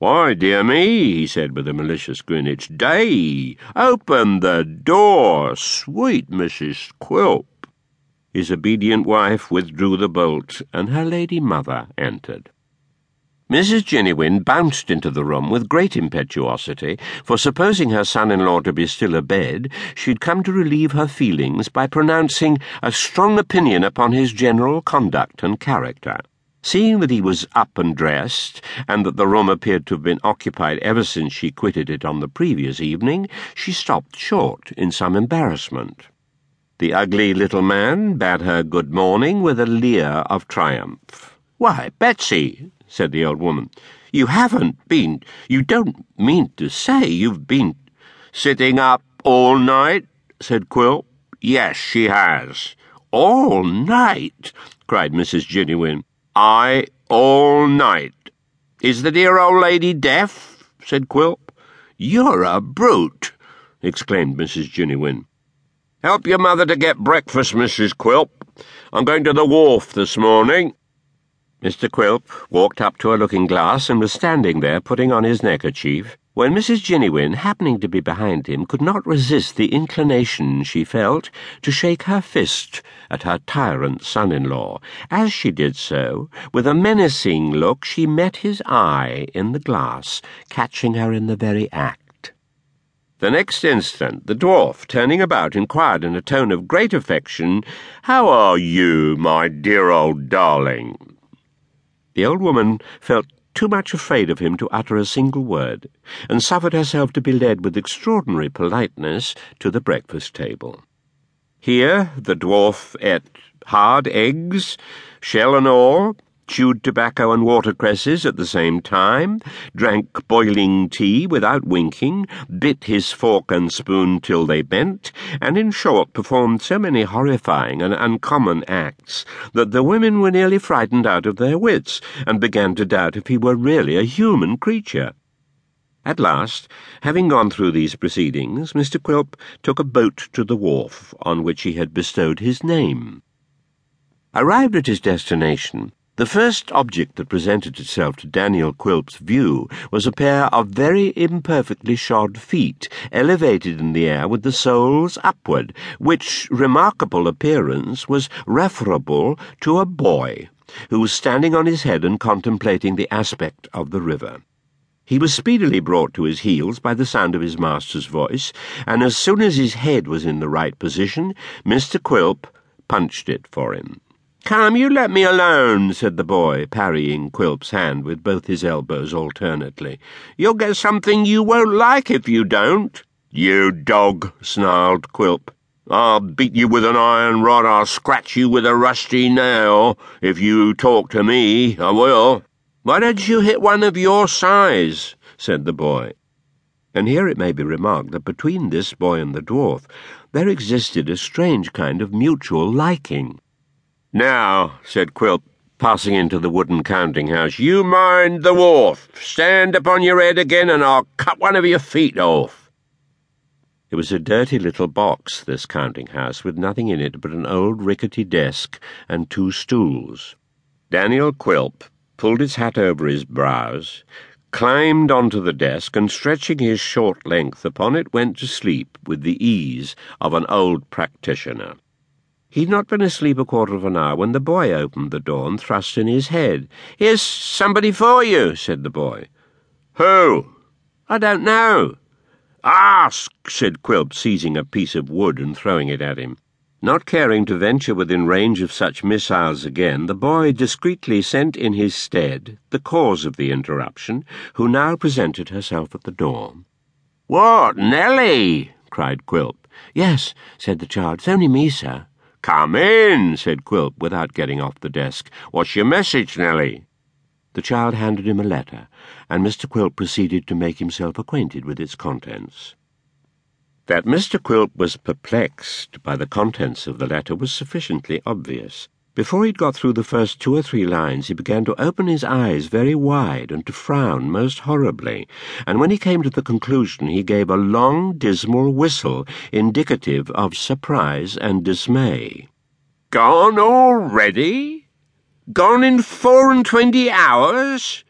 Why, dear me, he said with a malicious grin, it's day. Open the door, sweet Mrs. Quilp. His obedient wife withdrew the bolt, and her lady mother entered. Mrs. Jiniwin bounced into the room with great impetuosity, for supposing her son-in-law to be still abed, she'd come to relieve her feelings by pronouncing a strong opinion upon his general conduct and character. Seeing that he was up and dressed, and that the room appeared to have been occupied ever since she quitted it on the previous evening, she stopped short in some embarrassment. The ugly little man bade her good morning with a leer of triumph. Why, Betsy, said the old woman, you haven't been. You don't mean to say you've been. Sitting up all night? said Quilp. Yes, she has. All night? cried Mrs. Jiniwin. I all night. Is the dear old lady deaf? said Quilp. You're a brute, exclaimed Mrs. Jiniwin. Help your mother to get breakfast, Mrs. Quilp. I'm going to the wharf this morning. Mr. Quilp walked up to a looking glass and was standing there putting on his neckerchief when Mrs. Jiniwin, happening to be behind him, could not resist the inclination she felt to shake her fist at her tyrant son-in-law. As she did so, with a menacing look, she met his eye in the glass, catching her in the very act. The next instant, the dwarf, turning about, inquired in a tone of great affection, How are you, my dear old darling? The old woman felt too much afraid of him to utter a single word, and suffered herself to be led with extraordinary politeness to the breakfast table. Here the dwarf ate hard eggs, shell and all, chewed tobacco and watercresses at the same time, drank boiling tea without winking, bit his fork and spoon till they bent, and in short performed so many horrifying and uncommon acts that the women were nearly frightened out of their wits, and began to doubt if he were really a human creature. At last, having gone through these proceedings, Mr. Quilp took a boat to the wharf on which he had bestowed his name. Arrived at his destination, the first object that presented itself to Daniel Quilp's view was a pair of very imperfectly shod feet, elevated in the air with the soles upward, which remarkable appearance was referable to a boy who was standing on his head and contemplating the aspect of the river. He was speedily brought to his heels by the sound of his master's voice, and as soon as his head was in the right position, Mr. Quilp punched it for him. Come, you let me alone, said the boy, parrying Quilp's hand with both his elbows alternately. You'll get something you won't like if you don't. You dog, snarled Quilp. I'll beat you with an iron rod, I'll scratch you with a rusty nail. If you talk to me, I will. Why don't you hit one of your size? said the boy. And here it may be remarked that between this boy and the dwarf there existed a strange kind of mutual liking. Now, said Quilp, passing into the wooden counting house, you mind the wharf. Stand upon your head again, and I'll cut one of your feet off. It was a dirty little box, this counting house, with nothing in it but an old rickety desk and two stools. Daniel Quilp pulled his hat over his brows, climbed onto the desk, and stretching his short length upon it, went to sleep with the ease of an old practitioner. He'd not been asleep a quarter of an hour when the boy opened the door and thrust in his head. Here's somebody for you, said the boy. Who? I don't know. Ask, said Quilp, seizing a piece of wood and throwing it at him. Not caring to venture within range of such missiles again, the boy discreetly sent in his stead the cause of the interruption, who now presented herself at the door. What, Nellie? cried Quilp. Yes, said the child. It's only me, sir. Come in, said Quilp, without getting off the desk. What's your message, Nellie? The child handed him a letter, and Mr. Quilp proceeded to make himself acquainted with its contents. That Mr. Quilp was perplexed by the contents of the letter was sufficiently obvious. Before he'd got through the first two or three lines, he began to open his eyes very wide and to frown most horribly, and when he came to the conclusion, he gave a long, dismal whistle, indicative of surprise and dismay. Gone already? Gone in four and twenty hours?